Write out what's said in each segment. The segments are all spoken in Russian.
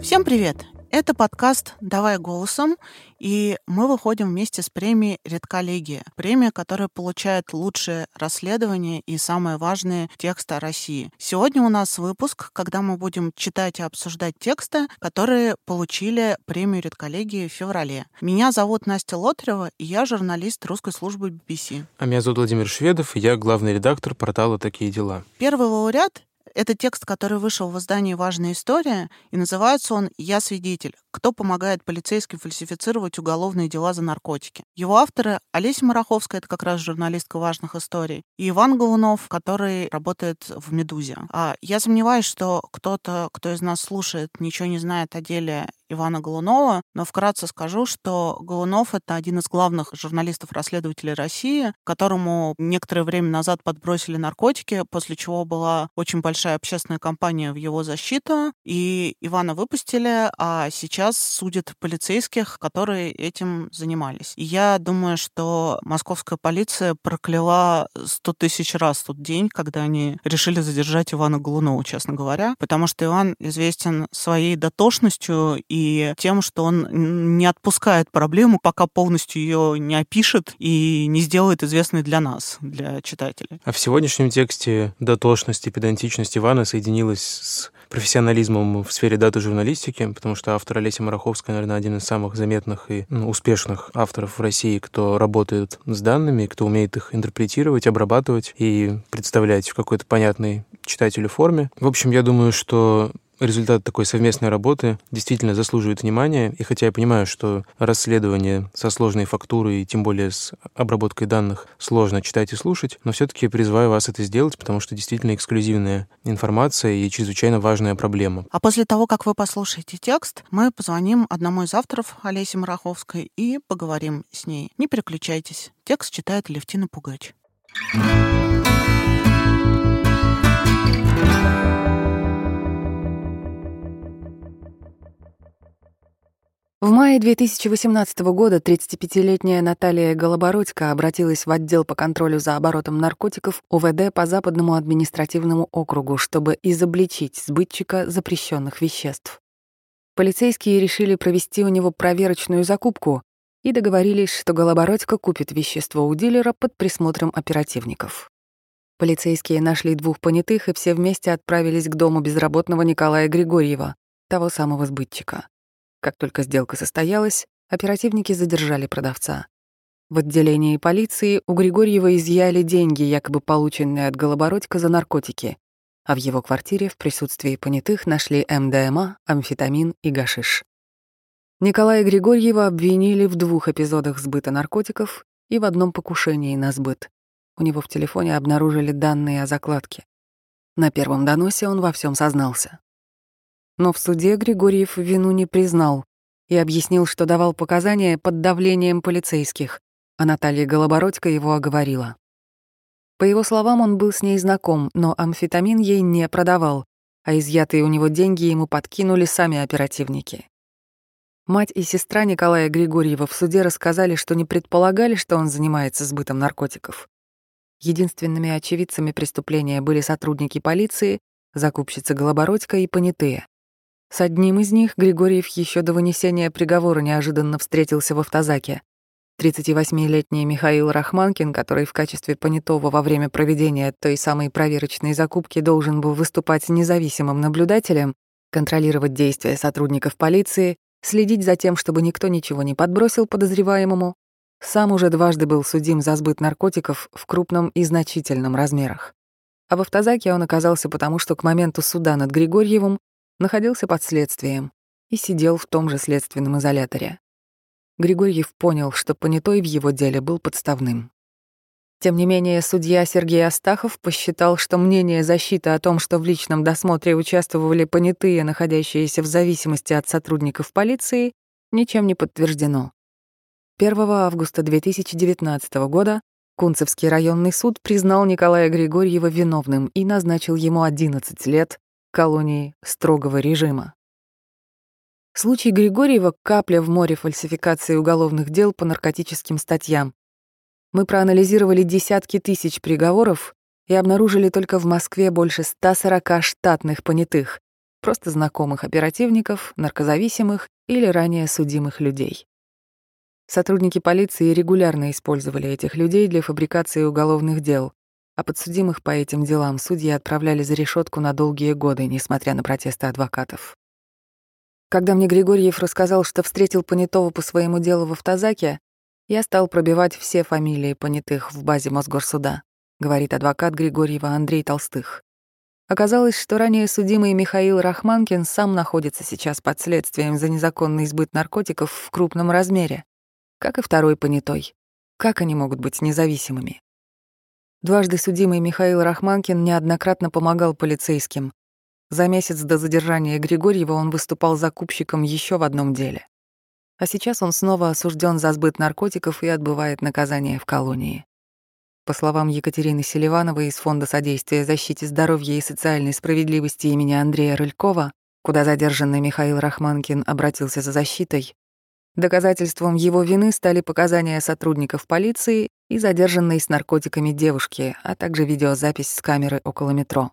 Всем привет! Это подкаст «Давай голосом», и мы выходим вместе с премией «Редколлегия». Премия, которая получает лучшее расследование и самое важное тексты России. Сегодня у нас выпуск, когда мы будем читать и обсуждать тексты, которые получили премию «Редколлегии» в феврале. Меня зовут Настя Лотарева, и я журналист русской службы BBC. А меня зовут Владимир Шведов, и я главный редактор портала «Такие дела». Первый лауреат это текст, который вышел в издании «Важная история», и называется он «Я свидетель. Кто помогает полицейским фальсифицировать уголовные дела за наркотики». Его авторы Олеся Мараховская, это как раз журналистка важных историй, и Иван Голунов, который работает в «Медузе». А я сомневаюсь, что кто-то, кто из нас слушает, ничего не знает о деле Ивана Голунова, но вкратце скажу, что Голунов — это один из главных журналистов-расследователей России, которому некоторое время назад подбросили наркотики, после чего была очень большая общественная кампания в его защиту, и Ивана выпустили, а сейчас судят полицейских, которые этим занимались. И я думаю, что московская полиция прокляла сто тысяч раз тот день, когда они решили задержать Ивана Голунова, честно говоря, потому что Иван известен своей дотошностью и тем, что он не отпускает проблему, пока полностью ее не опишет и не сделает известной для нас, для читателей. А в сегодняшнем тексте дотошность и педантичность Ивана соединилась с профессионализмом в сфере даты журналистики, потому что автор Олеся Мараховская, наверное, один из самых заметных и ну, успешных авторов в России, кто работает с данными, кто умеет их интерпретировать, обрабатывать и представлять в какой-то понятной читателю форме. В общем, я думаю, что результат такой совместной работы действительно заслуживает внимания. И хотя я понимаю, что расследование со сложной фактурой и тем более с обработкой данных сложно читать и слушать, но все-таки призываю вас это сделать, потому что действительно эксклюзивная информация и чрезвычайно важная проблема. А после того, как вы послушаете текст, мы позвоним одному из авторов, Олесе Мараховской, и поговорим с ней. Не переключайтесь. Текст читает Левтина Пугач. В мае 2018 года 35-летняя Наталья Голобородько обратилась в отдел по контролю за оборотом наркотиков УВД по Западному административному округу, чтобы изобличить сбытчика запрещенных веществ. Полицейские решили провести у него проверочную закупку и договорились, что Голобородько купит вещество у дилера под присмотром оперативников. Полицейские нашли двух понятых и все вместе отправились к дому безработного Николая Григорьева, того самого сбытчика. Как только сделка состоялась, оперативники задержали продавца. В отделении полиции у Григорьева изъяли деньги, якобы полученные от Голобородька за наркотики, а в его квартире в присутствии понятых нашли МДМА, амфетамин и гашиш. Николая Григорьева обвинили в двух эпизодах сбыта наркотиков и в одном покушении на сбыт. У него в телефоне обнаружили данные о закладке. На первом доносе он во всем сознался. Но в суде Григорьев вину не признал и объяснил, что давал показания под давлением полицейских, а Наталья Голобородько его оговорила. По его словам, он был с ней знаком, но амфетамин ей не продавал, а изъятые у него деньги ему подкинули сами оперативники. Мать и сестра Николая Григорьева в суде рассказали, что не предполагали, что он занимается сбытом наркотиков. Единственными очевидцами преступления были сотрудники полиции, закупщица Голобородько и понятые. С одним из них Григорьев еще до вынесения приговора неожиданно встретился в автозаке. 38-летний Михаил Рахманкин, который в качестве понятого во время проведения той самой проверочной закупки должен был выступать независимым наблюдателем, контролировать действия сотрудников полиции, следить за тем, чтобы никто ничего не подбросил подозреваемому, сам уже дважды был судим за сбыт наркотиков в крупном и значительном размерах. А в автозаке он оказался потому, что к моменту суда над Григорьевым находился под следствием и сидел в том же следственном изоляторе. Григорьев понял, что понятой в его деле был подставным. Тем не менее, судья Сергей Астахов посчитал, что мнение защиты о том, что в личном досмотре участвовали понятые, находящиеся в зависимости от сотрудников полиции, ничем не подтверждено. 1 августа 2019 года Кунцевский районный суд признал Николая Григорьева виновным и назначил ему 11 лет колонии строгого режима. Случай Григорьева — капля в море фальсификации уголовных дел по наркотическим статьям. Мы проанализировали десятки тысяч приговоров и обнаружили только в Москве больше 140 штатных понятых, просто знакомых оперативников, наркозависимых или ранее судимых людей. Сотрудники полиции регулярно использовали этих людей для фабрикации уголовных дел, а подсудимых по этим делам судьи отправляли за решетку на долгие годы, несмотря на протесты адвокатов. Когда мне Григорьев рассказал, что встретил понятого по своему делу в автозаке, я стал пробивать все фамилии понятых в базе Мосгорсуда, говорит адвокат Григорьева Андрей Толстых. Оказалось, что ранее судимый Михаил Рахманкин сам находится сейчас под следствием за незаконный сбыт наркотиков в крупном размере, как и второй понятой. Как они могут быть независимыми? Дважды судимый Михаил Рахманкин неоднократно помогал полицейским. За месяц до задержания Григорьева он выступал закупщиком еще в одном деле. А сейчас он снова осужден за сбыт наркотиков и отбывает наказание в колонии. По словам Екатерины Селивановой из Фонда содействия защите здоровья и социальной справедливости имени Андрея Рылькова, куда задержанный Михаил Рахманкин обратился за защитой, доказательством его вины стали показания сотрудников полиции и задержанной с наркотиками девушки, а также видеозапись с камеры около метро.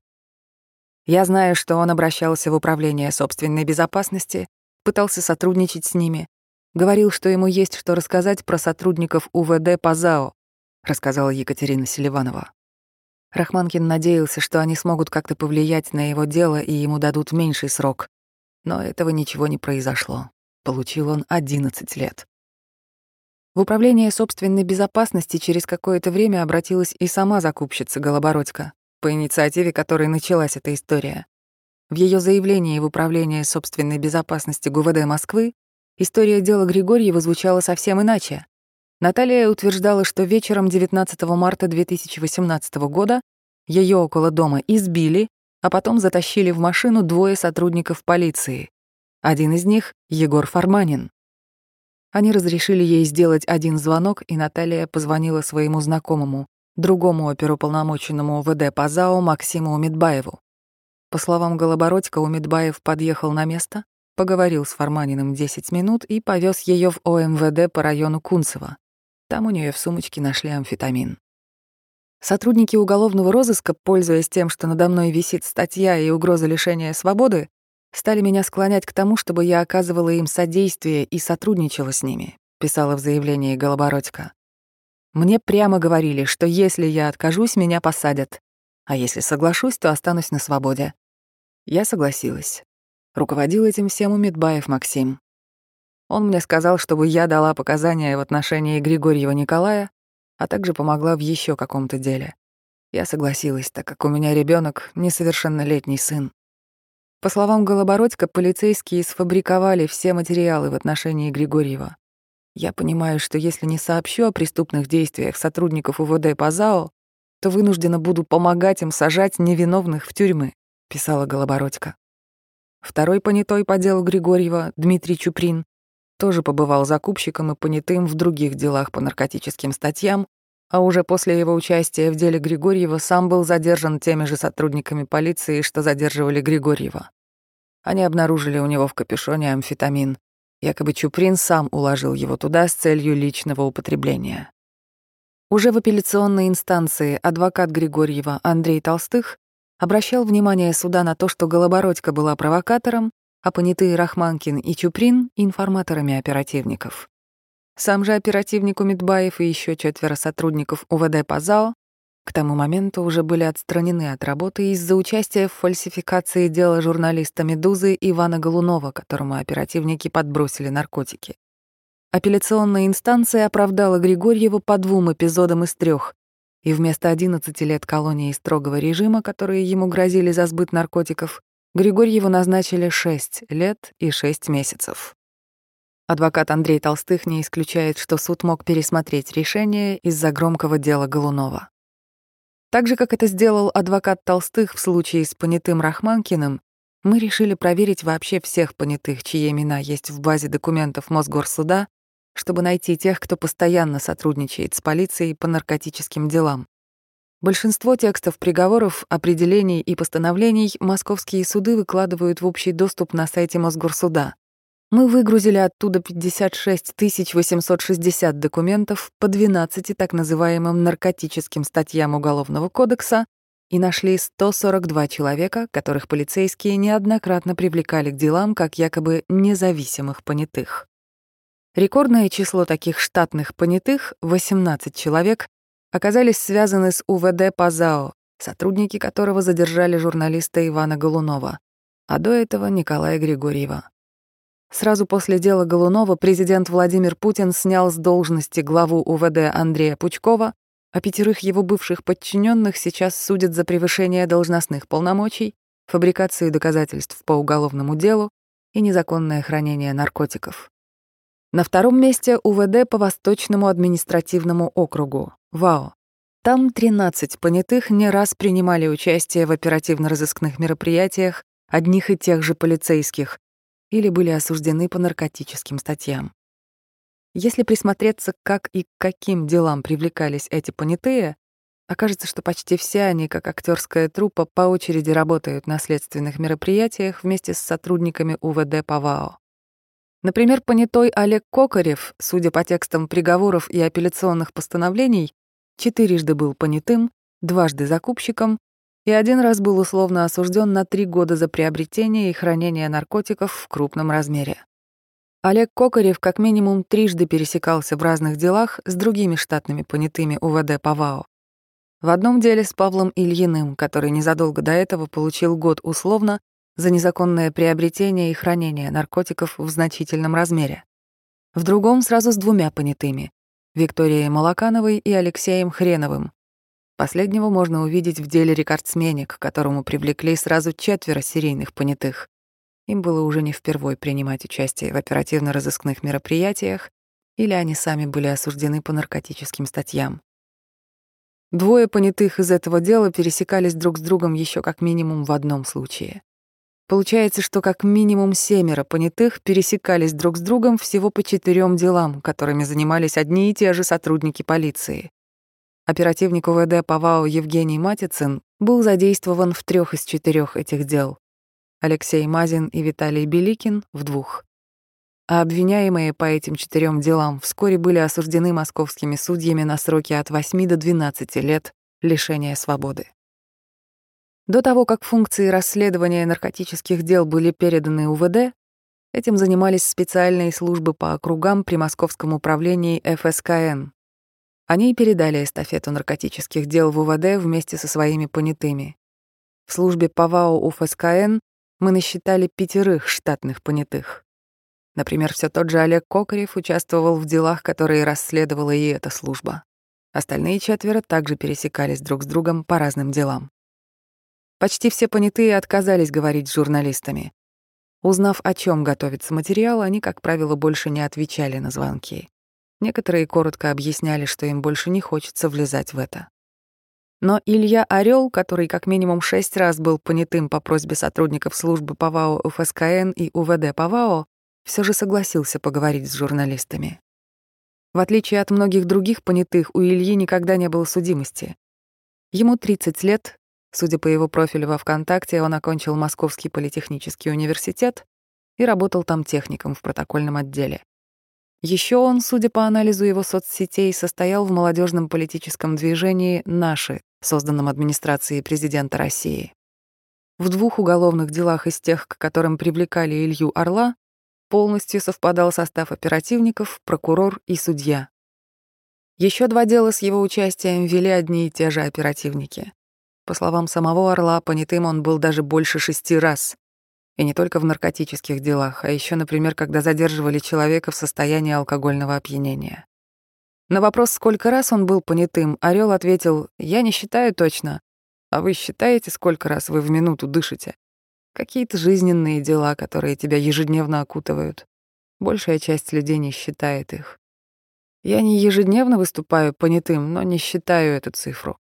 Я знаю, что он обращался в Управление собственной безопасности, пытался сотрудничать с ними, говорил, что ему есть что рассказать про сотрудников УВД по ЗАО, рассказала Екатерина Селиванова. Рахманкин надеялся, что они смогут как-то повлиять на его дело и ему дадут меньший срок. Но этого ничего не произошло. Получил он 11 лет. В управление собственной безопасности через какое-то время обратилась и сама закупщица Голобородько, по инициативе которой началась эта история. В ее заявлении в управление собственной безопасности ГУВД Москвы история дела Григорьева звучала совсем иначе. Наталья утверждала, что вечером 19 марта 2018 года ее около дома избили, а потом затащили в машину двое сотрудников полиции. Один из них — Егор Фарманин. Они разрешили ей сделать один звонок, и Наталья позвонила своему знакомому, другому оперуполномоченному ВД по ЗАО Максиму Умедбаеву. По словам Голобородько, Умедбаев подъехал на место, поговорил с Фарманиным 10 минут и повез ее в ОМВД по району Кунцево. Там у нее в сумочке нашли амфетамин. Сотрудники уголовного розыска, пользуясь тем, что надо мной висит статья и угроза лишения свободы, стали меня склонять к тому, чтобы я оказывала им содействие и сотрудничала с ними, писала в заявлении Голобородько. Мне прямо говорили, что если я откажусь, меня посадят, а если соглашусь, то останусь на свободе. Я согласилась. Руководил этим всем Умедбаев Максим. Он мне сказал, чтобы я дала показания в отношении Григорьева Николая, а также помогла в еще каком-то деле. Я согласилась, так как у меня ребенок несовершеннолетний сын. По словам Голобородько, полицейские сфабриковали все материалы в отношении Григорьева. Я понимаю, что если не сообщу о преступных действиях сотрудников УВД по ЗАО, то вынуждена буду помогать им сажать невиновных в тюрьмы, писала Голобородько. Второй понятой по делу Григорьева, Дмитрий Чуприн, тоже побывал закупщиком и понятым в других делах по наркотическим статьям, а уже после его участия в деле Григорьева сам был задержан теми же сотрудниками полиции, что задерживали Григорьева. Они обнаружили у него в капюшоне амфетамин. Якобы Чуприн сам уложил его туда с целью личного употребления. Уже в апелляционной инстанции адвокат Григорьева Андрей Толстых обращал внимание суда на то, что Голобородько была провокатором, а понятые Рахманкин и Чуприн — информаторами оперативников. Сам же оперативник Умидбаев и еще четверо сотрудников УВД по к тому моменту уже были отстранены от работы из-за участия в фальсификации дела журналиста «Медузы» Ивана Голунова, которому оперативники подбросили наркотики. Апелляционная инстанция оправдала Григорьева по двум эпизодам из трех, и вместо 11 лет колонии строгого режима, которые ему грозили за сбыт наркотиков, Григорьеву назначили 6 лет и 6 месяцев. Адвокат Андрей Толстых не исключает, что суд мог пересмотреть решение из-за громкого дела Голунова. Так же, как это сделал адвокат Толстых в случае с понятым Рахманкиным, мы решили проверить вообще всех понятых, чьи имена есть в базе документов Мосгорсуда, чтобы найти тех, кто постоянно сотрудничает с полицией по наркотическим делам. Большинство текстов приговоров, определений и постановлений московские суды выкладывают в общий доступ на сайте Мосгорсуда. Мы выгрузили оттуда 56 860 документов по 12 так называемым наркотическим статьям Уголовного кодекса, и нашли 142 человека, которых полицейские неоднократно привлекали к делам как якобы независимых понятых. Рекордное число таких штатных понятых, 18 человек, оказались связаны с УВД Пазао, сотрудники которого задержали журналиста Ивана Голунова, а до этого Николая Григорьева. Сразу после дела Голунова президент Владимир Путин снял с должности главу УВД Андрея Пучкова, а пятерых его бывших подчиненных сейчас судят за превышение должностных полномочий, фабрикацию доказательств по уголовному делу и незаконное хранение наркотиков. На втором месте УВД по Восточному административному округу, ВАО. Там 13 понятых не раз принимали участие в оперативно-розыскных мероприятиях одних и тех же полицейских или были осуждены по наркотическим статьям. Если присмотреться, как и к каким делам привлекались эти понятые, окажется, что почти все они, как актерская труппа, по очереди работают на следственных мероприятиях вместе с сотрудниками УВД ПАВАО. Например, понятой Олег Кокарев, судя по текстам приговоров и апелляционных постановлений, четырежды был понятым, дважды закупщиком и один раз был условно осужден на три года за приобретение и хранение наркотиков в крупном размере. Олег Кокарев как минимум трижды пересекался в разных делах с другими штатными понятыми УВД ПАВАО. В одном деле с Павлом Ильиным, который незадолго до этого получил год условно за незаконное приобретение и хранение наркотиков в значительном размере. В другом сразу с двумя понятыми — Викторией Малакановой и Алексеем Хреновым. Последнего можно увидеть в деле рекордсмене, к которому привлекли сразу четверо серийных понятых. Им было уже не впервой принимать участие в оперативно-розыскных мероприятиях, или они сами были осуждены по наркотическим статьям. Двое понятых из этого дела пересекались друг с другом еще как минимум в одном случае. Получается, что как минимум семеро понятых пересекались друг с другом всего по четырем делам, которыми занимались одни и те же сотрудники полиции. Оперативник УВД ПАВАО Евгений Матицын был задействован в трех из четырех этих дел. Алексей Мазин и Виталий Беликин — в двух. А обвиняемые по этим четырем делам вскоре были осуждены московскими судьями на сроки от 8 до 12 лет лишения свободы. До того, как функции расследования наркотических дел были переданы УВД, этим занимались специальные службы по округам при Московском управлении ФСКН. Они передали эстафету наркотических дел в УВД вместе со своими понятыми. В службе ПАВАО УФСКН мы насчитали пятерых штатных понятых. Например, все тот же Олег Кокарев участвовал в делах, которые расследовала и эта служба. Остальные четверо также пересекались друг с другом по разным делам. Почти все понятые отказались говорить с журналистами. Узнав, о чем готовится материал, они, как правило, больше не отвечали на звонки. Некоторые коротко объясняли, что им больше не хочется влезать в это. Но Илья Орел, который как минимум шесть раз был понятым по просьбе сотрудников службы ПАВАО УФСКН и УВД ПАВАО, все же согласился поговорить с журналистами. В отличие от многих других понятых, у Ильи никогда не было судимости. Ему 30 лет, Судя по его профилю во ВКонтакте, он окончил Московский политехнический университет и работал там техником в протокольном отделе. Еще он, судя по анализу его соцсетей, состоял в молодежном политическом движении «Наши», созданном администрацией президента России. В двух уголовных делах из тех, к которым привлекали Илью Орла, полностью совпадал состав оперативников, прокурор и судья. Еще два дела с его участием вели одни и те же оперативники. По словам самого Орла, понятым он был даже больше шести раз. И не только в наркотических делах, а еще, например, когда задерживали человека в состоянии алкогольного опьянения. На вопрос, сколько раз он был понятым, Орел ответил, «Я не считаю точно. А вы считаете, сколько раз вы в минуту дышите? Какие-то жизненные дела, которые тебя ежедневно окутывают. Большая часть людей не считает их. Я не ежедневно выступаю понятым, но не считаю эту цифру.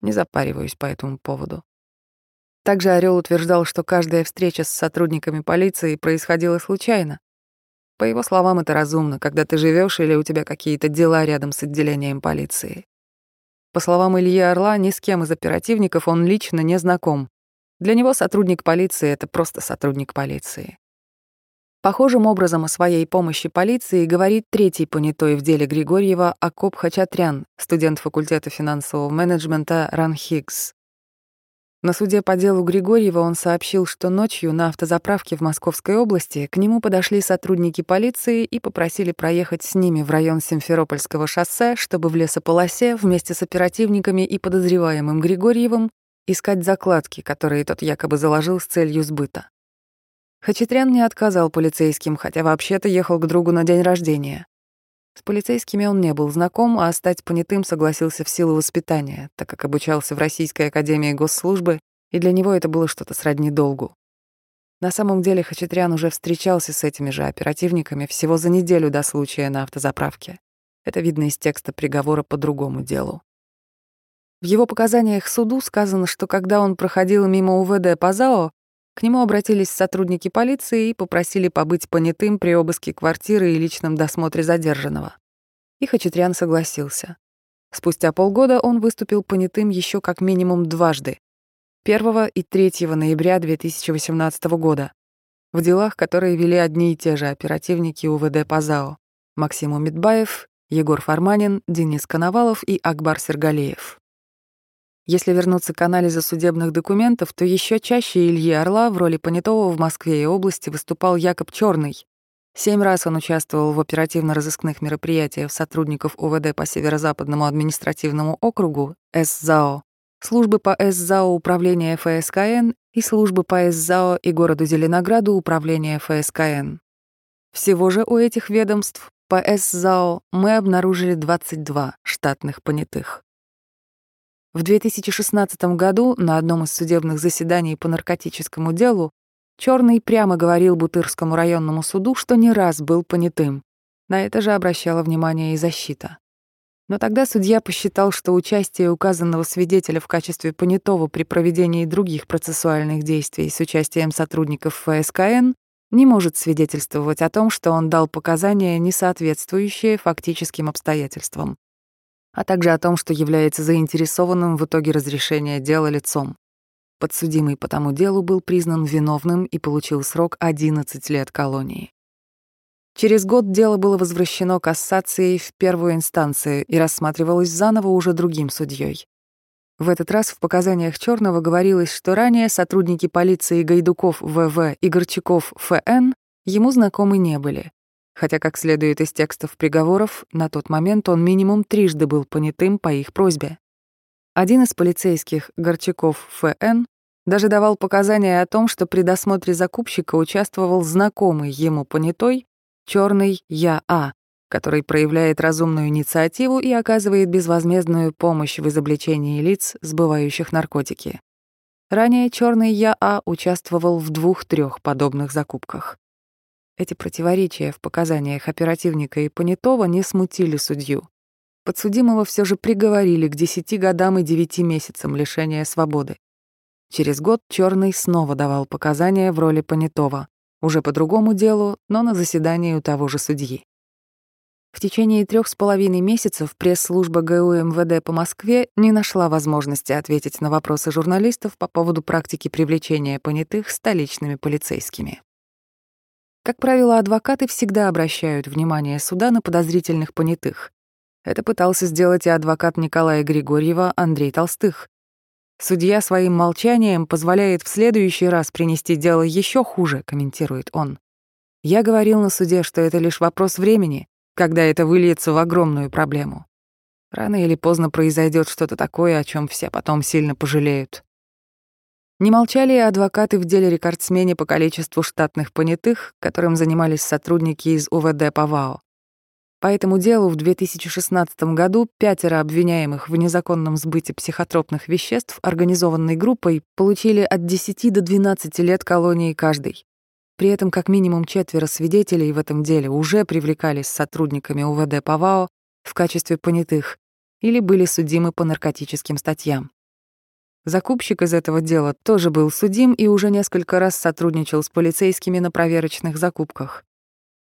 Не запариваюсь по этому поводу. Также Орел утверждал, что каждая встреча с сотрудниками полиции происходила случайно. По его словам, это разумно, когда ты живешь или у тебя какие-то дела рядом с отделением полиции. По словам Ильи Орла, ни с кем из оперативников он лично не знаком. Для него сотрудник полиции — это просто сотрудник полиции. Похожим образом о своей помощи полиции говорит третий понятой в деле Григорьева Акоп Хачатрян, студент факультета финансового менеджмента Ран Хиггс. На суде по делу Григорьева он сообщил, что ночью на автозаправке в Московской области к нему подошли сотрудники полиции и попросили проехать с ними в район Симферопольского шоссе, чтобы в лесополосе вместе с оперативниками и подозреваемым Григорьевым искать закладки, которые тот якобы заложил с целью сбыта. Хачатрян не отказал полицейским, хотя вообще-то ехал к другу на день рождения. С полицейскими он не был знаком, а стать понятым согласился в силу воспитания, так как обучался в Российской академии госслужбы, и для него это было что-то сродни долгу. На самом деле Хачатрян уже встречался с этими же оперативниками всего за неделю до случая на автозаправке. Это видно из текста приговора по другому делу. В его показаниях суду сказано, что когда он проходил мимо УВД по ЗАО, к нему обратились сотрудники полиции и попросили побыть понятым при обыске квартиры и личном досмотре задержанного. И Хачатрян согласился. Спустя полгода он выступил понятым еще как минимум дважды. 1 и 3 ноября 2018 года в делах, которые вели одни и те же оперативники УВД по ЗАО Максим Умидбаев, Егор Фарманин, Денис Коновалов и Акбар Сергалеев. Если вернуться к анализу судебных документов, то еще чаще Ильи Орла в роли понятого в Москве и области выступал Якоб Черный. Семь раз он участвовал в оперативно-розыскных мероприятиях сотрудников УВД по Северо-Западному административному округу СЗАО, службы по СЗАО Управления ФСКН и службы по СЗАО и городу Зеленограду Управления ФСКН. Всего же у этих ведомств по СЗАО мы обнаружили 22 штатных понятых. В 2016 году на одном из судебных заседаний по наркотическому делу Черный прямо говорил Бутырскому районному суду, что не раз был понятым. На это же обращала внимание и защита. Но тогда судья посчитал, что участие указанного свидетеля в качестве понятого при проведении других процессуальных действий с участием сотрудников ФСКН не может свидетельствовать о том, что он дал показания, не соответствующие фактическим обстоятельствам а также о том, что является заинтересованным в итоге разрешения дела лицом. Подсудимый по тому делу был признан виновным и получил срок 11 лет колонии. Через год дело было возвращено кассацией в первую инстанцию и рассматривалось заново уже другим судьей. В этот раз в показаниях Черного говорилось, что ранее сотрудники полиции Гайдуков ВВ и Горчаков ФН ему знакомы не были, хотя, как следует из текстов приговоров, на тот момент он минимум трижды был понятым по их просьбе. Один из полицейских, Горчаков ФН, даже давал показания о том, что при досмотре закупщика участвовал знакомый ему понятой черный Я-А, который проявляет разумную инициативу и оказывает безвозмездную помощь в изобличении лиц, сбывающих наркотики. Ранее черный Я-А участвовал в двух-трех подобных закупках. Эти противоречия в показаниях оперативника и понятого не смутили судью. Подсудимого все же приговорили к 10 годам и 9 месяцам лишения свободы. Через год Черный снова давал показания в роли понятого, уже по другому делу, но на заседании у того же судьи. В течение трех с половиной месяцев пресс-служба ГУ МВД по Москве не нашла возможности ответить на вопросы журналистов по поводу практики привлечения понятых столичными полицейскими. Как правило, адвокаты всегда обращают внимание суда на подозрительных понятых. Это пытался сделать и адвокат Николая Григорьева Андрей Толстых. Судья своим молчанием позволяет в следующий раз принести дело еще хуже, комментирует он. Я говорил на суде, что это лишь вопрос времени, когда это выльется в огромную проблему. Рано или поздно произойдет что-то такое, о чем все потом сильно пожалеют. Не молчали и адвокаты в деле рекордсмене по количеству штатных понятых, которым занимались сотрудники из УВД ПАВАО. По этому делу в 2016 году пятеро обвиняемых в незаконном сбыте психотропных веществ организованной группой получили от 10 до 12 лет колонии каждый. При этом как минимум четверо свидетелей в этом деле уже привлекались сотрудниками УВД ПАВАО в качестве понятых или были судимы по наркотическим статьям. Закупщик из этого дела тоже был судим и уже несколько раз сотрудничал с полицейскими на проверочных закупках.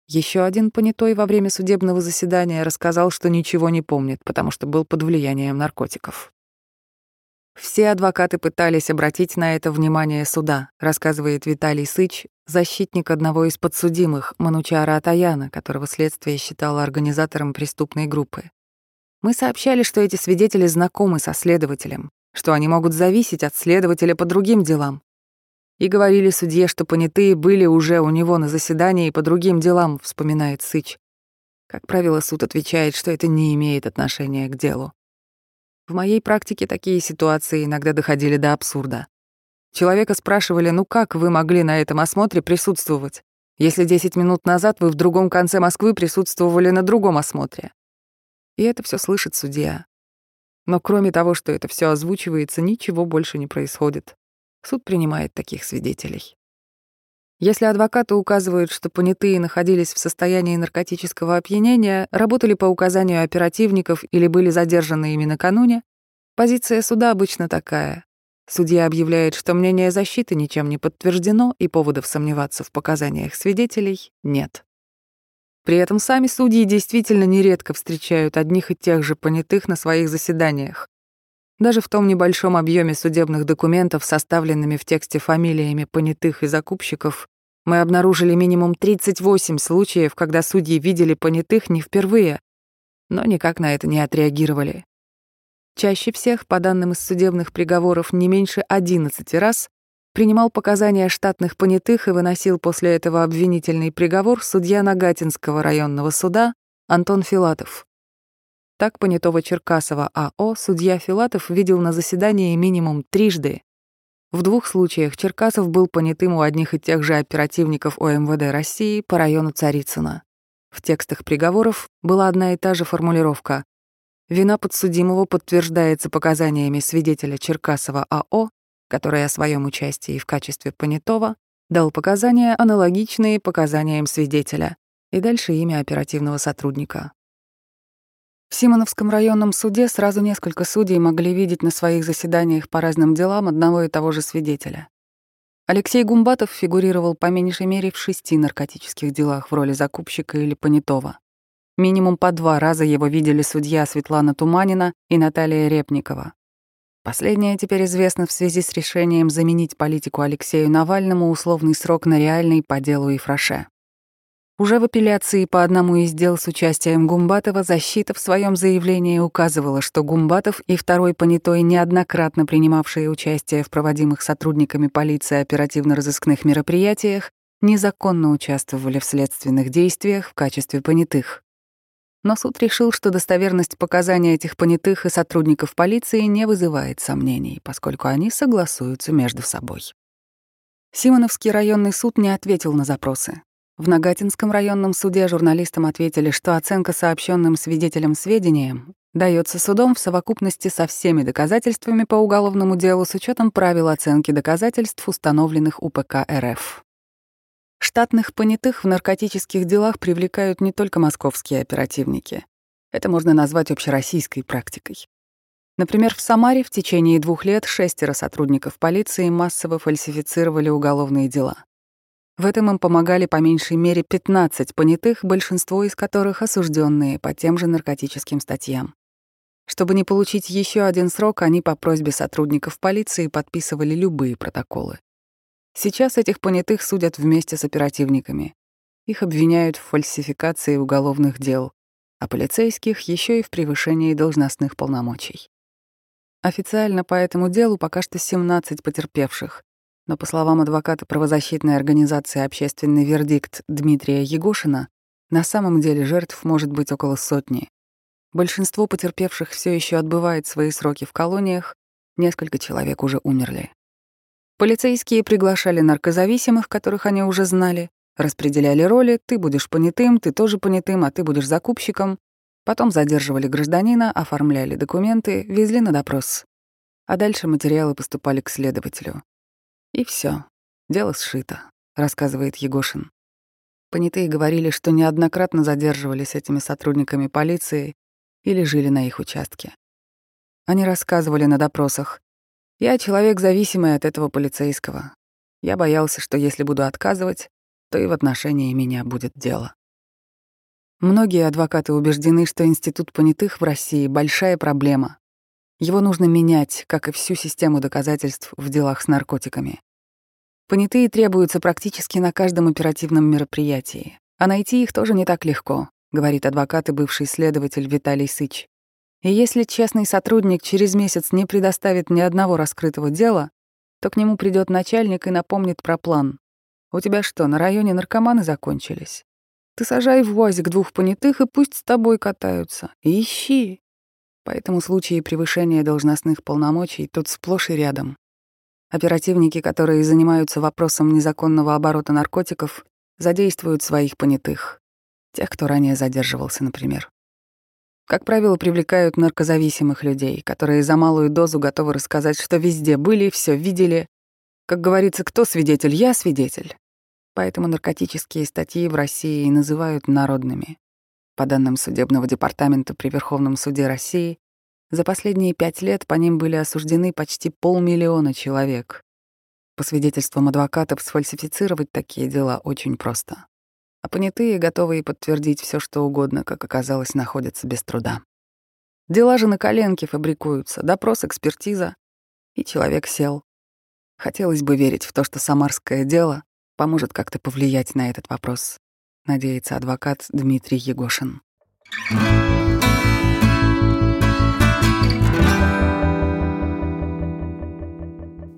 Еще один понятой во время судебного заседания рассказал, что ничего не помнит, потому что был под влиянием наркотиков. Все адвокаты пытались обратить на это внимание суда, рассказывает Виталий Сыч, защитник одного из подсудимых, Манучара Атаяна, которого следствие считало организатором преступной группы. Мы сообщали, что эти свидетели знакомы со следователем, что они могут зависеть от следователя по другим делам. И говорили судье, что понятые были уже у него на заседании по другим делам, вспоминает Сыч. Как правило, суд отвечает, что это не имеет отношения к делу. В моей практике такие ситуации иногда доходили до абсурда. Человека спрашивали, ну как вы могли на этом осмотре присутствовать, если 10 минут назад вы в другом конце Москвы присутствовали на другом осмотре? И это все слышит судья. Но кроме того, что это все озвучивается, ничего больше не происходит. Суд принимает таких свидетелей. Если адвокаты указывают, что понятые находились в состоянии наркотического опьянения, работали по указанию оперативников или были задержаны ими накануне, позиция суда обычно такая. Судья объявляет, что мнение защиты ничем не подтверждено и поводов сомневаться в показаниях свидетелей нет. При этом сами судьи действительно нередко встречают одних и тех же понятых на своих заседаниях. Даже в том небольшом объеме судебных документов, составленными в тексте фамилиями понятых и закупщиков, мы обнаружили минимум 38 случаев, когда судьи видели понятых не впервые, но никак на это не отреагировали. Чаще всех, по данным из судебных приговоров, не меньше 11 раз принимал показания штатных понятых и выносил после этого обвинительный приговор судья Нагатинского районного суда Антон Филатов. Так понятого Черкасова АО судья Филатов видел на заседании минимум трижды. В двух случаях Черкасов был понятым у одних и тех же оперативников ОМВД России по району Царицына. В текстах приговоров была одна и та же формулировка. Вина подсудимого подтверждается показаниями свидетеля Черкасова АО, который о своем участии в качестве понятого дал показания, аналогичные показаниям свидетеля, и дальше имя оперативного сотрудника. В Симоновском районном суде сразу несколько судей могли видеть на своих заседаниях по разным делам одного и того же свидетеля. Алексей Гумбатов фигурировал по меньшей мере в шести наркотических делах в роли закупщика или понятого. Минимум по два раза его видели судья Светлана Туманина и Наталья Репникова. Последнее теперь известно в связи с решением заменить политику Алексею Навальному условный срок на реальный по делу и фраше. Уже в апелляции по одному из дел с участием Гумбатова защита в своем заявлении указывала, что Гумбатов и второй понятой, неоднократно принимавшие участие в проводимых сотрудниками полиции оперативно-розыскных мероприятиях, незаконно участвовали в следственных действиях в качестве понятых. Но суд решил, что достоверность показаний этих понятых и сотрудников полиции не вызывает сомнений, поскольку они согласуются между собой. Симоновский районный суд не ответил на запросы. В Нагатинском районном суде журналистам ответили, что оценка сообщенным свидетелям сведениям дается судом в совокупности со всеми доказательствами по уголовному делу с учетом правил оценки доказательств, установленных УПК РФ. Штатных понятых в наркотических делах привлекают не только московские оперативники. Это можно назвать общероссийской практикой. Например, в Самаре в течение двух лет шестеро сотрудников полиции массово фальсифицировали уголовные дела. В этом им помогали по меньшей мере 15 понятых, большинство из которых осужденные по тем же наркотическим статьям. Чтобы не получить еще один срок, они по просьбе сотрудников полиции подписывали любые протоколы. Сейчас этих понятых судят вместе с оперативниками. Их обвиняют в фальсификации уголовных дел, а полицейских еще и в превышении должностных полномочий. Официально по этому делу пока что 17 потерпевших, но, по словам адвоката правозащитной организации «Общественный вердикт» Дмитрия Егошина, на самом деле жертв может быть около сотни. Большинство потерпевших все еще отбывает свои сроки в колониях, несколько человек уже умерли. Полицейские приглашали наркозависимых, которых они уже знали, распределяли роли, ты будешь понятым, ты тоже понятым, а ты будешь закупщиком. Потом задерживали гражданина, оформляли документы, везли на допрос. А дальше материалы поступали к следователю. И все, дело сшито, рассказывает Егошин. Понятые говорили, что неоднократно задерживались этими сотрудниками полиции или жили на их участке. Они рассказывали на допросах. «Я человек, зависимый от этого полицейского. Я боялся, что если буду отказывать, то и в отношении меня будет дело». Многие адвокаты убеждены, что институт понятых в России — большая проблема, его нужно менять, как и всю систему доказательств в делах с наркотиками. Понятые требуются практически на каждом оперативном мероприятии, а найти их тоже не так легко, говорит адвокат и бывший следователь Виталий Сыч. И если честный сотрудник через месяц не предоставит ни одного раскрытого дела, то к нему придет начальник и напомнит про план. У тебя что, на районе наркоманы закончились? Ты сажай в УАЗик двух понятых и пусть с тобой катаются. ищи. Поэтому случаи превышения должностных полномочий тут сплошь и рядом. Оперативники, которые занимаются вопросом незаконного оборота наркотиков, задействуют своих понятых. Тех, кто ранее задерживался, например. Как правило, привлекают наркозависимых людей, которые за малую дозу готовы рассказать, что везде были, все видели. Как говорится, кто свидетель? Я свидетель. Поэтому наркотические статьи в России называют народными. По данным Судебного департамента при Верховном суде России, за последние пять лет по ним были осуждены почти полмиллиона человек. По свидетельствам адвокатов, сфальсифицировать такие дела очень просто а понятые, готовые подтвердить все, что угодно, как оказалось, находятся без труда. Дела же на коленке фабрикуются, допрос, экспертиза, и человек сел. Хотелось бы верить в то, что самарское дело поможет как-то повлиять на этот вопрос, надеется адвокат Дмитрий Егошин.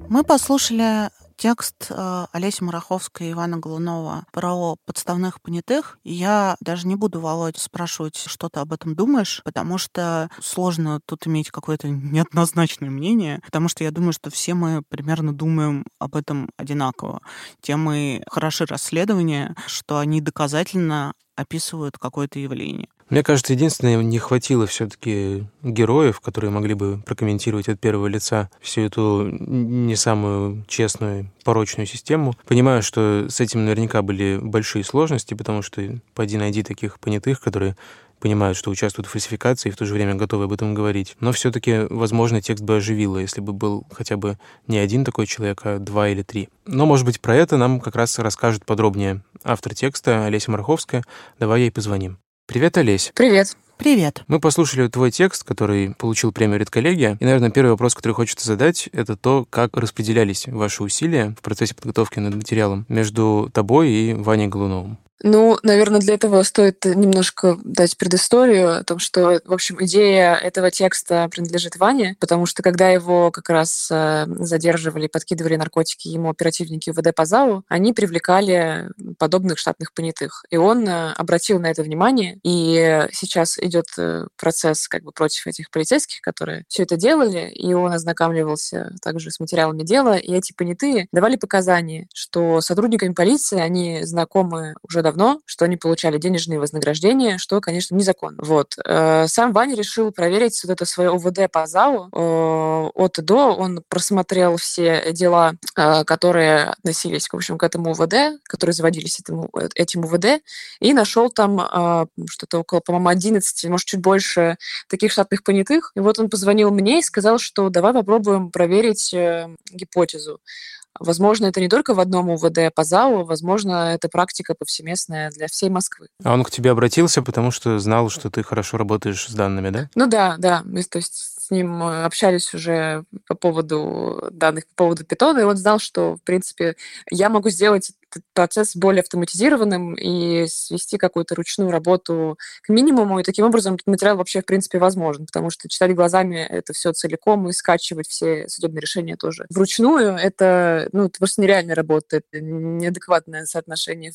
Мы послушали текст э, Олеси Мараховской и Ивана Голунова про подставных понятых. Я даже не буду, Володь, спрашивать, что ты об этом думаешь, потому что сложно тут иметь какое-то неоднозначное мнение, потому что я думаю, что все мы примерно думаем об этом одинаково. Темы хороши расследования, что они доказательно описывают какое-то явление. Мне кажется, единственное, не хватило все-таки героев, которые могли бы прокомментировать от первого лица всю эту не самую честную, порочную систему. Понимаю, что с этим наверняка были большие сложности, потому что пойди найди таких понятых, которые понимают, что участвуют в фальсификации и в то же время готовы об этом говорить. Но все-таки, возможно, текст бы оживило, если бы был хотя бы не один такой человек, а два или три. Но, может быть, про это нам как раз расскажет подробнее автор текста Олеся Марховская. Давай ей позвоним. Привет, Олесь. Привет. Привет. Мы послушали твой текст, который получил премию «Редколлегия». И, наверное, первый вопрос, который хочется задать, это то, как распределялись ваши усилия в процессе подготовки над материалом между тобой и Ваней Голуновым. Ну, наверное, для этого стоит немножко дать предысторию о том, что, в общем, идея этого текста принадлежит Ване, потому что когда его как раз э, задерживали, подкидывали наркотики ему оперативники УВД по ЗАУ, они привлекали подобных штатных понятых. И он э, обратил на это внимание, и сейчас идет э, процесс как бы против этих полицейских, которые все это делали, и он ознакомливался также с материалами дела, и эти понятые давали показания, что сотрудниками полиции они знакомы уже давно, что они получали денежные вознаграждения, что, конечно, незаконно. Вот. Э, сам Ваня решил проверить вот это свое ОВД по ЗАУ э, от и до. Он просмотрел все дела, которые относились, в общем, к этому УВД, которые заводились этому, этим УВД, и нашел там что-то около, по-моему, 11, может, чуть больше таких штатных понятых. И вот он позвонил мне и сказал, что давай попробуем проверить гипотезу. Возможно, это не только в одном УВД по ЗАУ, возможно, это практика повсеместная для всей Москвы. А он к тебе обратился, потому что знал, что ты хорошо работаешь с данными, да? Ну да, да. То есть с ним э, общались уже по поводу данных, по поводу питона, и он знал, что, в принципе, я могу сделать этот процесс более автоматизированным и свести какую-то ручную работу к минимуму, и таким образом этот материал вообще, в принципе, возможен, потому что читать глазами это все целиком и скачивать все судебные решения тоже вручную, это, ну, это просто нереально работает, неадекватное соотношение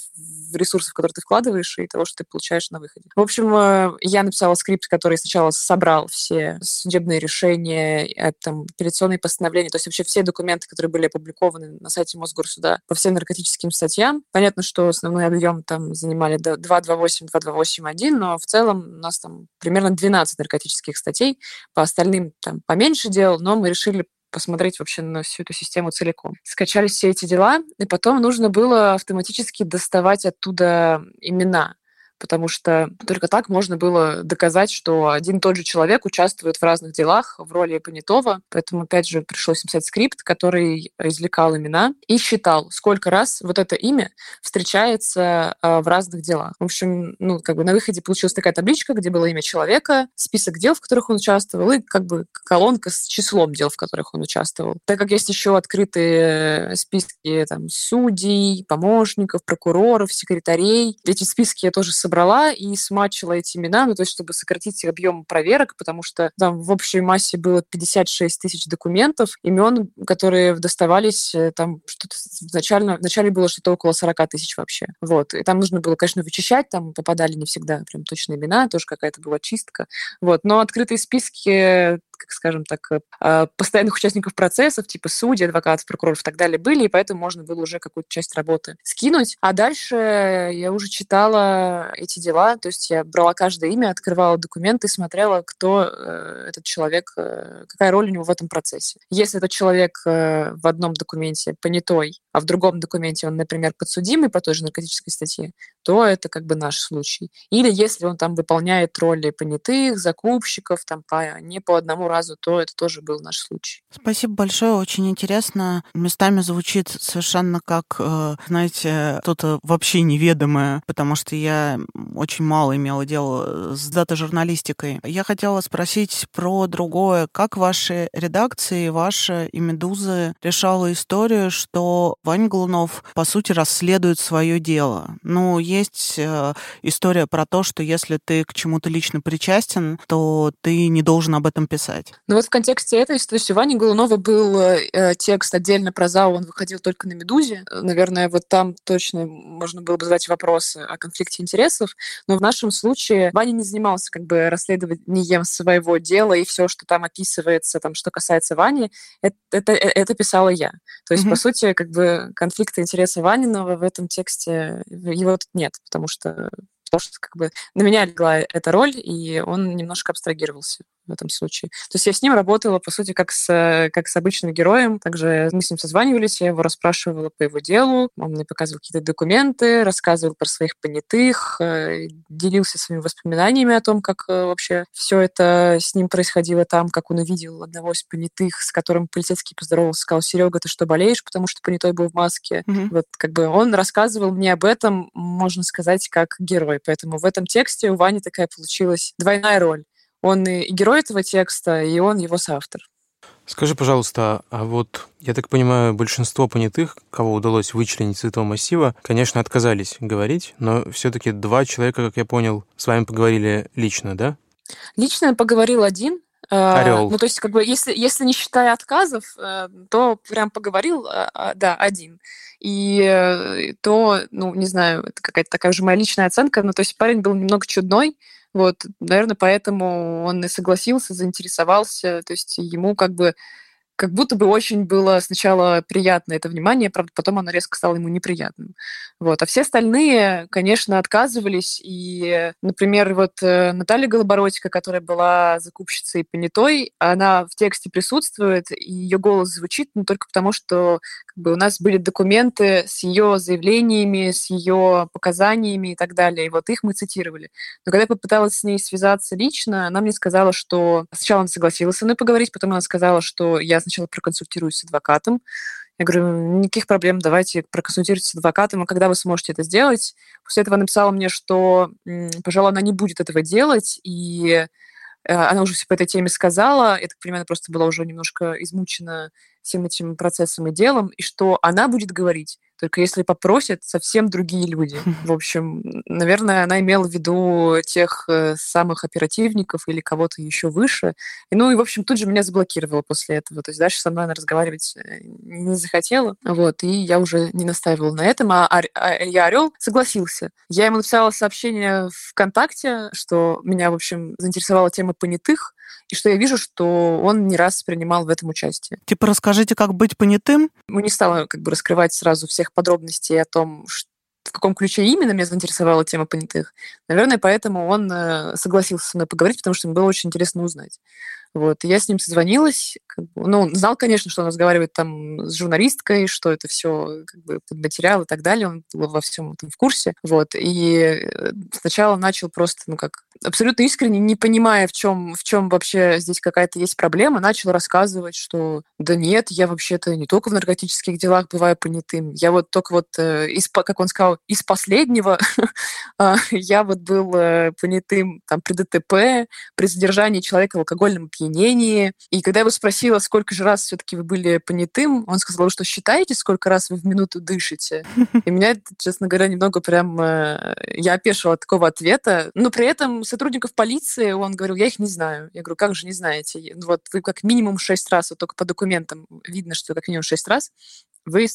ресурсов, которые ты вкладываешь, и того, что ты получаешь на выходе. В общем, э, я написала скрипт, который сначала собрал все судебные решения, э, там, апелляционные постановления, то есть вообще все документы, которые были опубликованы на сайте Мосгорсуда по всем наркотическим статьям. Понятно, что основной объем там занимали 228, 2281, но в целом у нас там примерно 12 наркотических статей, по остальным там поменьше дел, но мы решили посмотреть вообще на всю эту систему целиком. Скачали все эти дела, и потом нужно было автоматически доставать оттуда имена потому что только так можно было доказать, что один и тот же человек участвует в разных делах в роли понятого. Поэтому, опять же, пришлось написать скрипт, который извлекал имена и считал, сколько раз вот это имя встречается а, в разных делах. В общем, ну, как бы на выходе получилась такая табличка, где было имя человека, список дел, в которых он участвовал, и как бы колонка с числом дел, в которых он участвовал. Так как есть еще открытые списки там, судей, помощников, прокуроров, секретарей, эти списки я тоже собрала собрала и смачила эти имена, ну, то есть чтобы сократить объем проверок, потому что там в общей массе было 56 тысяч документов, имен, которые доставались, э, там что-то изначально, вначале было что-то около 40 тысяч вообще. Вот. И там нужно было, конечно, вычищать, там попадали не всегда прям точные имена, тоже какая-то была чистка. Вот. Но открытые списки как скажем так, э, а, постоянных участников процессов, типа судей, адвокатов, прокуроров и так далее были, и поэтому можно было уже какую-то часть работы скинуть. А дальше я уже читала эти дела, то есть я брала каждое имя, открывала документы смотрела, кто э, этот человек, э, какая роль у него в этом процессе. Если этот человек в одном документе понятой, а в другом документе он, например, подсудимый по той же наркотической статье, то это как бы наш случай. Или если он там выполняет роли понятых, закупщиков, там по, не по одному разу, то это тоже был наш случай. Спасибо большое, очень интересно. Местами звучит совершенно как, э, знаете, что-то вообще неведомое, потому что я очень мало имела дело с дата-журналистикой. Я хотела спросить про другое. Как ваши редакции, ваша и «Медузы» решала историю, что Ваня Голунов, по сути, расследует свое дело? Ну, есть э, история про то, что если ты к чему-то лично причастен, то ты не должен об этом писать. Ну вот в контексте этой, у Вани Голунова был э, текст отдельно про ЗАО, он выходил только на «Медузе». Наверное, вот там точно можно было бы задать вопросы о конфликте интересов, но в нашем случае Ваня не занимался как бы расследованием своего дела, и все, что там описывается, там, что касается Вани, это, это, это писала я. То есть, mm-hmm. по сути, как бы конфликта интереса Ванинова в этом тексте, его тут нет, потому что потому что как бы на меня легла эта роль, и он немножко абстрагировался в этом случае. То есть я с ним работала, по сути, как с, как с обычным героем. Также мы с ним созванивались, я его расспрашивала по его делу, он мне показывал какие-то документы, рассказывал про своих понятых, э, делился своими воспоминаниями о том, как э, вообще все это с ним происходило там, как он увидел одного из понятых, с которым полицейский поздоровался, сказал, Серега, ты что, болеешь, потому что понятой был в маске? Mm-hmm. Вот как бы он рассказывал мне об этом, можно сказать, как герой. Поэтому в этом тексте у Вани такая получилась двойная роль. Он и герой этого текста, и он его соавтор. Скажи, пожалуйста, а вот, я так понимаю, большинство понятых, кого удалось вычленить из этого массива, конечно, отказались говорить, но все-таки два человека, как я понял, с вами поговорили лично, да? Лично поговорил один, Орел. Ну, то есть, как бы, если, если не считая отказов, э, то прям поговорил, а, а, да, один. И э, то, ну, не знаю, это какая-то такая уже моя личная оценка, но то есть парень был немного чудной, вот, наверное, поэтому он и согласился, заинтересовался, то есть ему как бы как будто бы очень было сначала приятно это внимание, правда, потом оно резко стало ему неприятным. Вот. А все остальные, конечно, отказывались. И, например, вот э, Наталья Голобородько, которая была закупщицей понятой, она в тексте присутствует, и ее голос звучит, но только потому, что как бы, у нас были документы с ее заявлениями, с ее показаниями и так далее. И вот их мы цитировали. Но когда я попыталась с ней связаться лично, она мне сказала, что сначала она согласилась со мной поговорить, потом она сказала, что я сначала проконсультируюсь с адвокатом. Я говорю, никаких проблем, давайте проконсультируйтесь с адвокатом, а когда вы сможете это сделать? После этого написала мне, что, пожалуй, она не будет этого делать, и э, она уже все по этой теме сказала. Я так понимаю, она просто была уже немножко измучена всем этим процессом и делом, и что она будет говорить только если попросят совсем другие люди. В общем, наверное, она имела в виду тех э, самых оперативников или кого-то еще выше. И, ну и, в общем, тут же меня заблокировала после этого. То есть дальше со мной она разговаривать э, не захотела. Вот, и я уже не настаивала на этом. А, а, а Илья Орел согласился. Я ему написала сообщение ВКонтакте, что меня, в общем, заинтересовала тема понятых, и что я вижу, что он не раз принимал в этом участие. Типа расскажите, как быть понятым? Мы не стала как бы раскрывать сразу всех подробностей о том, что в каком ключе именно меня заинтересовала тема понятых. Наверное, поэтому он э, согласился со мной поговорить, потому что ему было очень интересно узнать. Вот. Я с ним созвонилась. Как бы, ну, он знал, конечно, что он разговаривает там с журналисткой, что это все как бы материал и так далее. Он был во всем этом в курсе. Вот. И э, сначала начал просто, ну, как абсолютно искренне, не понимая, в чем, в чем вообще здесь какая-то есть проблема, начал рассказывать, что да нет, я вообще-то не только в наркотических делах бываю понятым, я вот только вот, э, из, как он сказал, из последнего а, я вот был э, понятым там при ДТП, при задержании человека в алкогольном опьянении. И когда я его спросила, сколько же раз все-таки вы были понятым, он сказал, что считаете, сколько раз вы в минуту дышите. И меня, честно говоря, немного прям... Э, я опешила от такого ответа. Но при этом сотрудников полиции он говорил, я их не знаю. Я говорю, как же не знаете? Ну вот вы как минимум шесть раз, вот только по документам видно, что как минимум шесть раз вы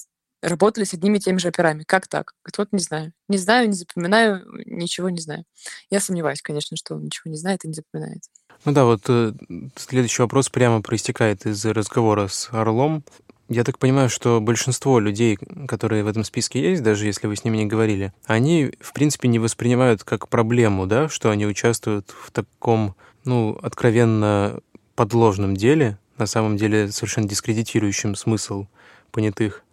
работали с одними и теми же операми. Как так? Говорит, вот не знаю. Не знаю, не запоминаю, ничего не знаю. Я сомневаюсь, конечно, что он ничего не знает и не запоминает. Ну да, вот э, следующий вопрос прямо проистекает из разговора с Орлом. Я так понимаю, что большинство людей, которые в этом списке есть, даже если вы с ними не говорили, они, в принципе, не воспринимают как проблему, да, что они участвуют в таком, ну, откровенно подложном деле, на самом деле совершенно дискредитирующем смысл понятых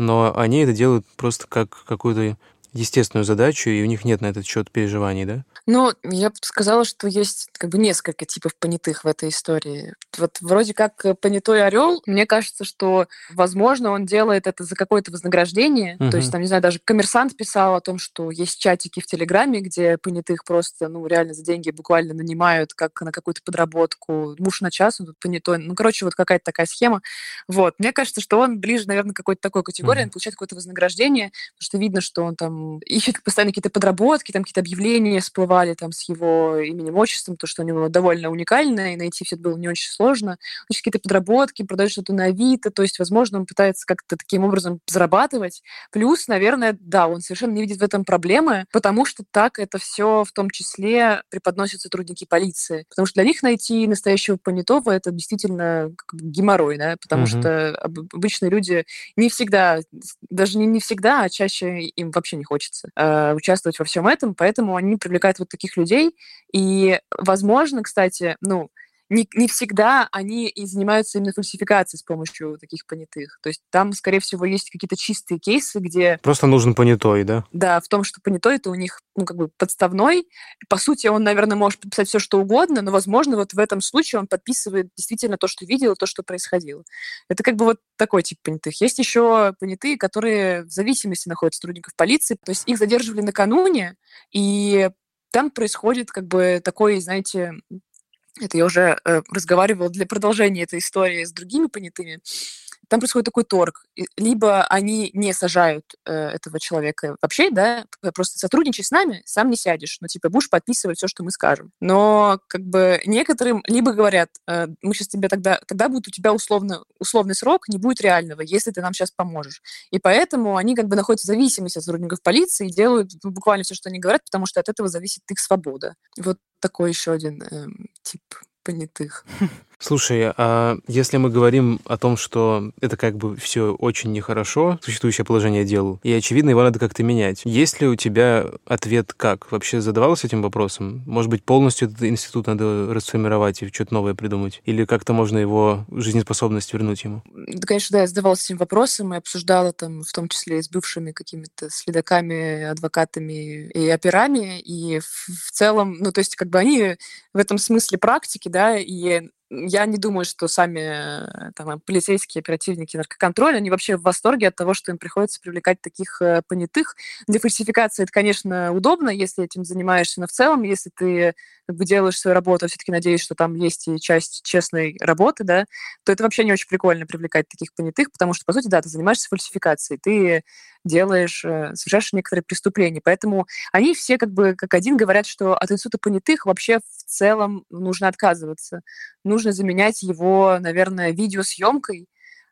но они это делают просто как какую-то естественную задачу, и у них нет на этот счет переживаний, да? Ну, я бы сказала, что есть как бы несколько типов понятых в этой истории. Вот вроде как э, понятой орел, мне кажется, что, возможно, он делает это за какое-то вознаграждение. Угу. То есть, там, не знаю, даже коммерсант писал о том, что есть чатики в Телеграме, где понятых просто, ну, реально за деньги буквально нанимают как на какую-то подработку. Муж на час, он тут понятой. Ну, короче, вот какая-то такая схема. Вот. Мне кажется, что он ближе, наверное, к какой-то такой категории, угу. он получает какое-то вознаграждение, потому что видно, что он там ищет постоянно какие-то подработки, там какие-то объявления всплывали там с его именем, отчеством, то, что у него довольно уникальное, и найти все это было не очень сложно. Он ищет какие-то подработки, продает что-то на Авито, то есть, возможно, он пытается как-то таким образом зарабатывать. Плюс, наверное, да, он совершенно не видит в этом проблемы, потому что так это все в том числе преподносят сотрудники полиции. Потому что для них найти настоящего понятого это действительно геморрой, да, потому угу. что обычные люди не всегда, даже не, не всегда, а чаще им вообще не хочется э, участвовать во всем этом, поэтому они привлекают вот таких людей. И, возможно, кстати, ну, не, не всегда они и занимаются именно фальсификацией с помощью таких понятых. То есть там, скорее всего, есть какие-то чистые кейсы, где... Просто нужен понятой, да? Да, в том, что понятой это у них, ну, как бы подставной. По сути, он, наверное, может подписать все, что угодно, но, возможно, вот в этом случае он подписывает действительно то, что видел, то, что происходило. Это как бы вот такой тип понятых. Есть еще понятые, которые в зависимости находятся сотрудников полиции. То есть их задерживали накануне, и там происходит как бы такой, знаете, это я уже э, разговаривала для продолжения этой истории с другими понятыми, там происходит такой торг. Либо они не сажают э, этого человека вообще, да, просто сотрудничай с нами, сам не сядешь, ну, типа, будешь подписывать все, что мы скажем. Но, как бы, некоторым либо говорят, э, мы сейчас тебе тогда, тогда будет у тебя условно, условный срок, не будет реального, если ты нам сейчас поможешь. И поэтому они, как бы, находятся в зависимости от сотрудников полиции и делают ну, буквально все, что они говорят, потому что от этого зависит их свобода. Вот такой еще один э, тип понятых. Слушай, а если мы говорим о том, что это как бы все очень нехорошо, существующее положение дел, и, очевидно, его надо как-то менять, есть ли у тебя ответ как? Вообще задавалась этим вопросом? Может быть, полностью этот институт надо расформировать и что-то новое придумать? Или как-то можно его жизнеспособность вернуть ему? Да, конечно, да, я задавалась этим вопросом и обсуждала там, в том числе и с бывшими какими-то следаками, адвокатами и операми, и в, в целом, ну, то есть как бы они в этом смысле практики, да, и я не думаю, что сами там, полицейские оперативники наркоконтроля, они вообще в восторге от того, что им приходится привлекать таких э, понятых. Для фальсификации это, конечно, удобно, если этим занимаешься, но в целом, если ты как бы делаешь свою работу, все-таки надеюсь, что там есть и часть честной работы, да, то это вообще не очень прикольно привлекать таких понятых, потому что, по сути, да, ты занимаешься фальсификацией, ты делаешь, э, совершаешь некоторые преступления. Поэтому они все как бы как один говорят, что от института понятых вообще в целом нужно отказываться. Нужно заменять его, наверное, видеосъемкой,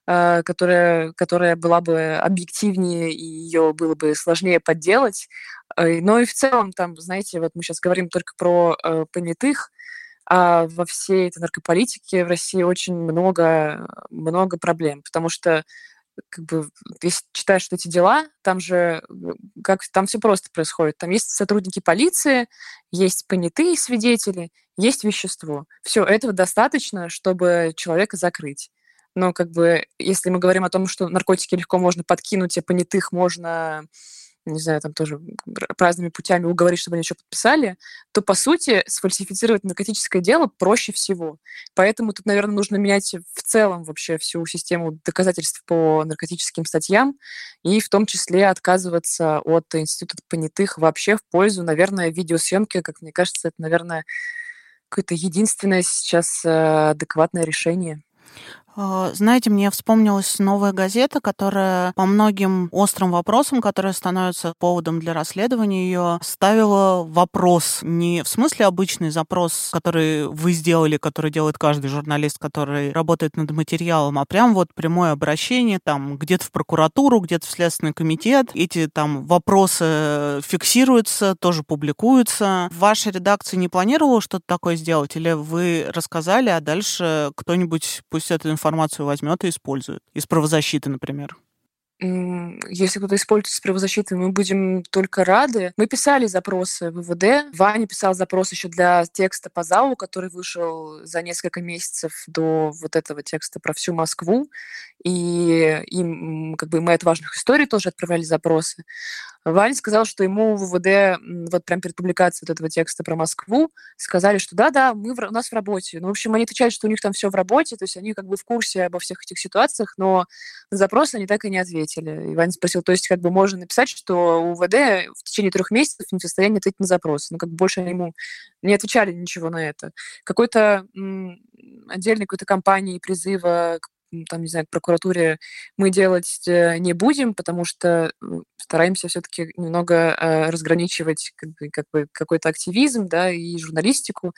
э, которая, которая была бы объективнее и ее было бы сложнее подделать. Э, но и в целом, там, знаете, вот мы сейчас говорим только про понятых, а во всей этой наркополитике в России очень много, много проблем, потому что как бы, если читаешь эти дела, там же как там все просто происходит. Там есть сотрудники полиции, есть понятые свидетели, есть вещество. Все этого достаточно, чтобы человека закрыть. Но как бы, если мы говорим о том, что наркотики легко можно подкинуть, а понятых можно не знаю, там тоже разными путями уговорить, чтобы они еще подписали, то, по сути, сфальсифицировать наркотическое дело проще всего. Поэтому тут, наверное, нужно менять в целом вообще всю систему доказательств по наркотическим статьям и в том числе отказываться от института понятых вообще в пользу, наверное, видеосъемки, как мне кажется, это, наверное, какое-то единственное сейчас э, адекватное решение. А, знаете, мне вспомнилась новая газета, которая по многим острым вопросам, которые становятся поводом для расследования ее, ставила вопрос не в смысле обычный запрос, который вы сделали, который делает каждый журналист, который работает над материалом, а прям вот прямое обращение там где-то в прокуратуру, где-то в Следственный комитет. Эти там вопросы фиксируются, тоже публикуются. Ваша редакция не планировала что-то такое сделать? Или вы рассказали, а дальше кто-нибудь пусть эту информацию информацию возьмет и использует. Из правозащиты, например. Если кто-то использует из правозащиты, мы будем только рады. Мы писали запросы в ВВД. Ваня писал запрос еще для текста по ЗАУ, который вышел за несколько месяцев до вот этого текста про всю Москву. И им, как бы, мы от важных историй тоже отправляли запросы. Ваня сказал, что ему в ВВД, вот прям перед публикацией вот этого текста про Москву, сказали, что да-да, мы в, у нас в работе. Ну, в общем, они отвечают, что у них там все в работе, то есть они как бы в курсе обо всех этих ситуациях, но на запросы они так и не ответили. И Ваня спросил, то есть как бы можно написать, что у ВВД в течение трех месяцев не в состоянии ответить на запросы. Ну, как бы больше ему не отвечали ничего на это. Какой-то отдельной какой-то кампании призыва там, не знаю, к прокуратуре мы делать э, не будем, потому что стараемся все-таки немного э, разграничивать как бы, как бы какой-то активизм, да, и журналистику.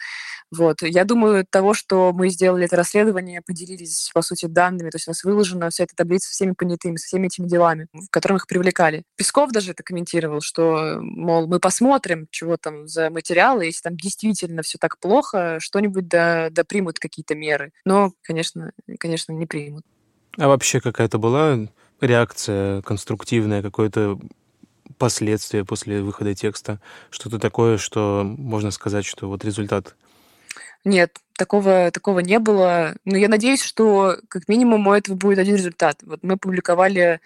Вот. Я думаю, того, что мы сделали это расследование, поделились, по сути, данными, то есть у нас выложена вся эта таблица со всеми понятыми, со всеми этими делами, в которых их привлекали. Песков даже это комментировал, что, мол, мы посмотрим, чего там за материалы, если там действительно все так плохо, что-нибудь да, да примут какие-то меры. Но, конечно, конечно, не примут примут. А вообще какая-то была реакция конструктивная, какое-то последствие после выхода текста? Что-то такое, что можно сказать, что вот результат? Нет, такого, такого не было. Но я надеюсь, что как минимум у этого будет один результат. Вот мы публиковали,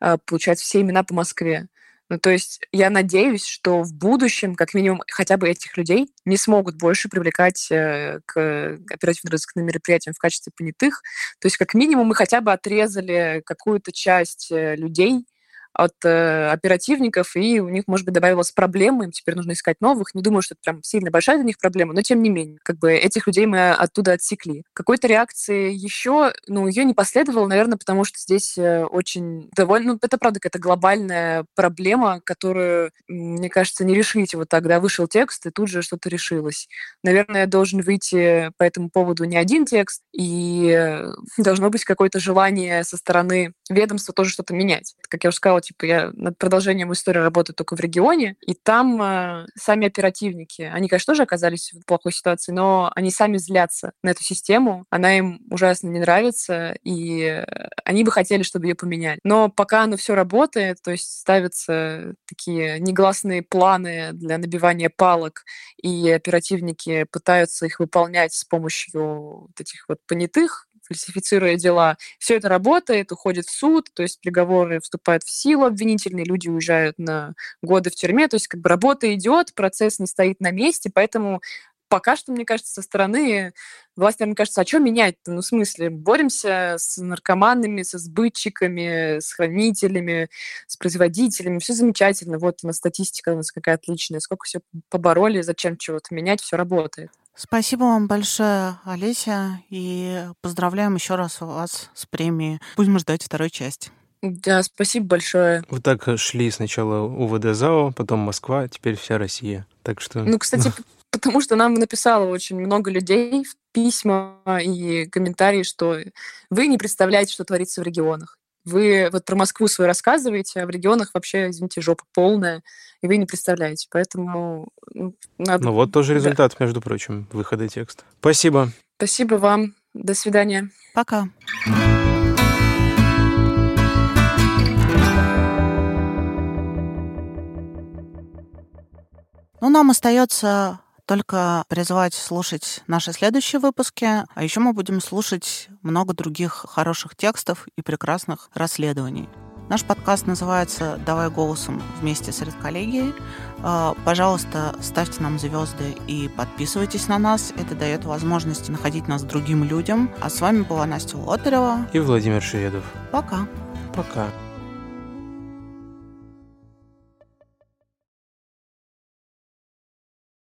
а, получается, все имена по Москве. Ну, то есть я надеюсь, что в будущем, как минимум, хотя бы этих людей не смогут больше привлекать э, к оперативно-розыскным мероприятиям в качестве понятых. То есть как минимум мы хотя бы отрезали какую-то часть э, людей, от э, оперативников, и у них, может быть, добавилась проблема, им теперь нужно искать новых. Не думаю, что это прям сильно большая для них проблема, но тем не менее, как бы этих людей мы оттуда отсекли. Какой-то реакции еще, ну, ее не последовало, наверное, потому что здесь э, очень довольно, ну, это правда какая-то глобальная проблема, которую, мне кажется, не решить вот тогда вышел текст, и тут же что-то решилось. Наверное, должен выйти по этому поводу не один текст, и э, должно быть какое-то желание со стороны ведомства тоже что-то менять. Как я уже сказала, типа, я над продолжением истории работаю только в регионе, и там э, сами оперативники, они, конечно, тоже оказались в плохой ситуации, но они сами злятся на эту систему, она им ужасно не нравится, и они бы хотели, чтобы ее поменяли. Но пока оно все работает, то есть ставятся такие негласные планы для набивания палок, и оперативники пытаются их выполнять с помощью вот этих вот понятых, фальсифицируя дела. Все это работает, уходит в суд, то есть приговоры вступают в силу обвинительные, люди уезжают на годы в тюрьме, то есть как бы работа идет, процесс не стоит на месте, поэтому пока что, мне кажется, со стороны власти, мне кажется, а что менять-то? Ну, в смысле, боремся с наркоманами, со сбытчиками, с хранителями, с производителями, все замечательно. Вот у нас статистика у нас какая отличная, сколько все побороли, зачем чего-то менять, все работает. Спасибо вам большое, Олеся, и поздравляем еще раз вас с премией. Будем ждать второй части. Да, спасибо большое. Вот так шли сначала УВД ЗАО, потом Москва, теперь вся Россия. Так что... Ну, кстати, потому что нам написало очень много людей в письма и комментарии, что вы не представляете, что творится в регионах. Вы вот про Москву свою рассказываете, а в регионах вообще, извините, жопа полная, и вы не представляете. Поэтому ну, надо... Ну вот тоже результат, да. между прочим, выхода текста. Спасибо. Спасибо вам. До свидания. Пока. Ну, нам остается только призывать слушать наши следующие выпуски, а еще мы будем слушать много других хороших текстов и прекрасных расследований. Наш подкаст называется «Давай голосом вместе с редколлегией». А, пожалуйста, ставьте нам звезды и подписывайтесь на нас. Это дает возможность находить нас другим людям. А с вами была Настя Лотарева и Владимир Шведов. Пока. Пока.